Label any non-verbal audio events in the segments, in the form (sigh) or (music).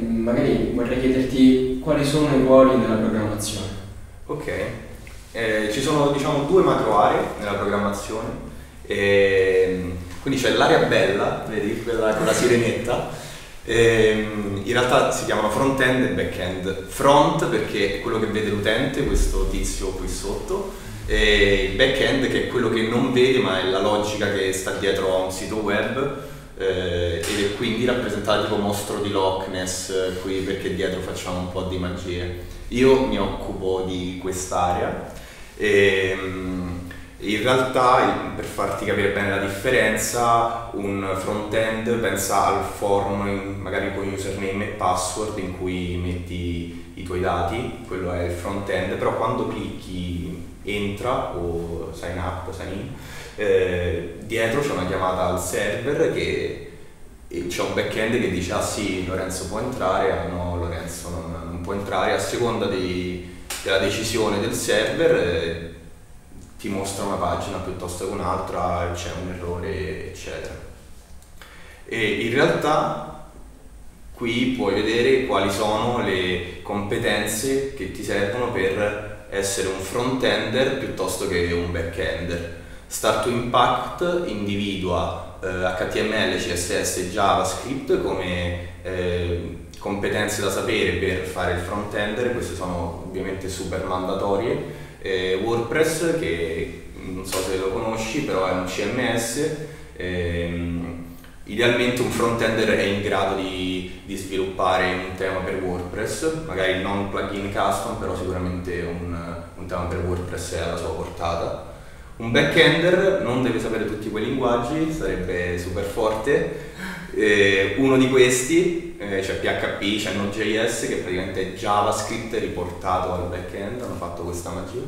magari vorrei chiederti quali sono i ruoli della programmazione. Ok, eh, ci sono diciamo due macro aree nella programmazione, eh, quindi c'è l'area bella, vedi, quella con la (laughs) sirenetta, eh, in realtà si chiamano front-end e back-end. Front perché è quello che vede l'utente, questo tizio qui sotto, e il back-end che è quello che non vede ma è la logica che sta dietro a un sito web eh, è quindi rappresentato tipo mostro di Loch Ness eh, qui perché dietro facciamo un po' di magie. Io mi occupo di quest'area e ehm, in realtà per farti capire bene la differenza un front-end pensa al form magari con username e password in cui metti i tuoi dati, quello è il front-end, però quando clicchi entra o sign up, sign in, eh, dietro c'è una chiamata al server che c'è un back-end che dice ah sì Lorenzo può entrare, ah no Lorenzo non, non può entrare, a seconda dei, della decisione del server eh, ti mostra una pagina piuttosto che un'altra, c'è un errore eccetera. E in realtà qui puoi vedere quali sono le competenze che ti servono per essere un front-ender piuttosto che un back-ender Start to Impact individua eh, HTML, CSS e JavaScript come eh, competenze da sapere per fare il front-ender, queste sono ovviamente super mandatorie. Eh, WordPress che non so se lo conosci, però è un CMS. Ehm, idealmente un front-ender è in grado di, di, sviluppare un tema per WordPress, magari non plugin custom, però sicuramente un, un tema per WordPress è alla sua portata. Un backender non deve sapere tutti quei linguaggi, sarebbe super forte. Eh, uno di questi eh, c'è PHP, c'è Node.js che praticamente è JavaScript riportato al backend, hanno fatto questa magia.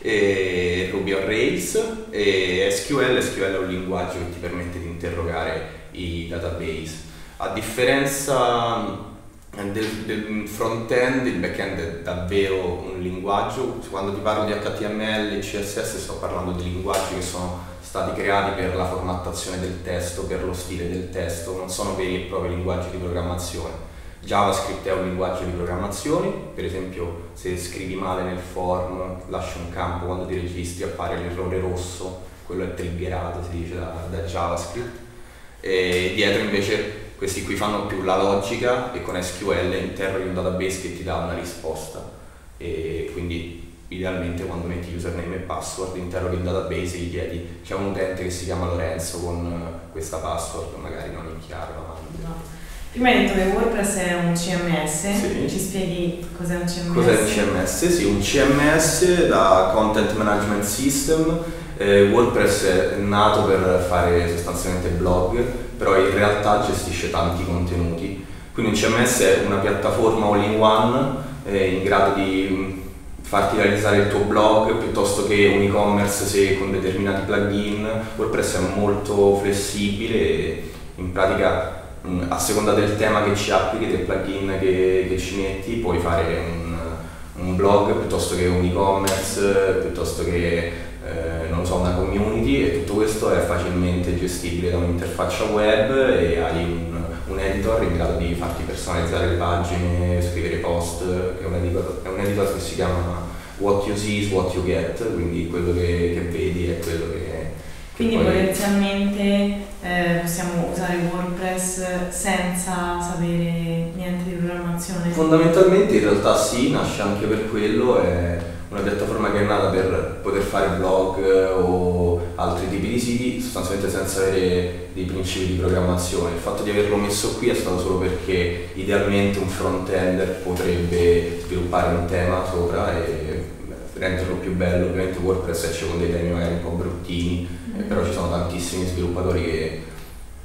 E Ruby on Rails e SQL, SQL è un linguaggio che ti permette di interrogare i database. A differenza del, del front-end, il back-end è davvero un linguaggio, quando ti parlo di HTML e CSS sto parlando di linguaggi che sono stati creati per la formattazione del testo, per lo stile del testo, non sono veri e propri linguaggi di programmazione. JavaScript è un linguaggio di programmazione, per esempio se scrivi male nel form, lasci un campo, quando ti registri appare l'errore rosso, quello è triggerato, si dice da, da JavaScript, e dietro invece questi qui fanno più la logica e con SQL interroghi un database che ti dà una risposta e quindi idealmente quando metti username e password interroghi un database e gli chiedi c'è un utente che si chiama Lorenzo con questa password magari non è chiaro. Prima hai detto che WordPress è un CMS, sì. ci spieghi cos'è un CMS? Cos'è un CMS? Sì, un CMS da Content Management System, eh, WordPress è nato per fare sostanzialmente blog, però in realtà gestisce tanti contenuti. Quindi un CMS è una piattaforma all-in-one eh, in grado di mm, farti realizzare il tuo blog piuttosto che un e-commerce se con determinati plugin. WordPress è molto flessibile e in pratica a seconda del tema che ci applichi, del plugin che, che ci metti, puoi fare un, un blog piuttosto che un e-commerce, piuttosto che eh, non so, una community e tutto questo è facilmente gestibile da un'interfaccia web e hai un, un, editor in grado di farti personalizzare le pagine, scrivere post, è un editor, è un editor che si chiama What You See is What You Get, quindi quello che, che vedi è quello che... Quindi poi... potenzialmente eh, possiamo usare WordPress senza sapere niente di programmazione? Fondamentalmente in realtà sì, nasce anche per quello. È una piattaforma che è nata per poter fare blog o altri tipi di siti sostanzialmente senza avere dei principi di programmazione. Il fatto di averlo messo qui è stato solo perché idealmente un front-ender potrebbe sviluppare un tema sopra e renderlo più bello. Ovviamente WordPress esce con dei temi magari un po' bruttini, mm-hmm. però ci sono tantissimi sviluppatori che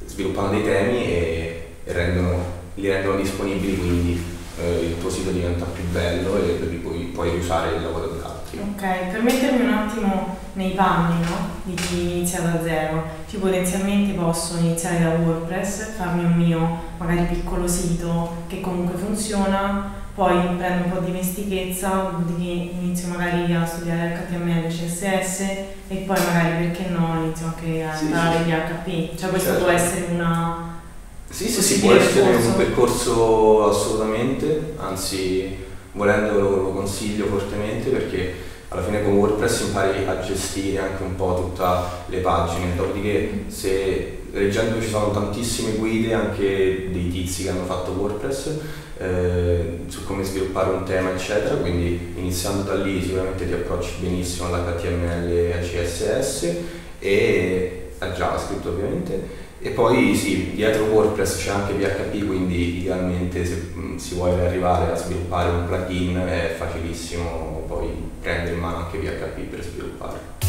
sviluppano dei temi e, e rendono, li rendono disponibili quindi eh, il tuo sito diventa più bello e puoi, puoi usare il lavoro di altri. Ok, per mettermi un attimo nei panni no? di chi inizia da zero, io potenzialmente posso iniziare da WordPress, farmi un mio magari piccolo sito che comunque funziona, poi prendo un po' di dimestichezza, dopodiché inizio magari a studiare HTML, CSS e poi magari perché no inizio anche a andare sì, sì. PHP, cioè questo certo. può essere una Sì, sì, sì, può essere percorso? un percorso assolutamente, anzi volendo lo consiglio fortemente perché alla fine con WordPress impari a gestire anche un po' tutte le pagine, dopodiché se leggendo ci sono tantissime guide anche dei tizi che hanno fatto WordPress eh, su come sviluppare un tema eccetera, quindi iniziando da lì sicuramente ti approcci benissimo all'HTML e al CSS e a JavaScript ovviamente e poi sì, dietro WordPress c'è anche PHP, quindi idealmente se mh, si vuole arrivare a sviluppare un plugin è facilissimo poi prendere in mano anche PHP per sviluppare.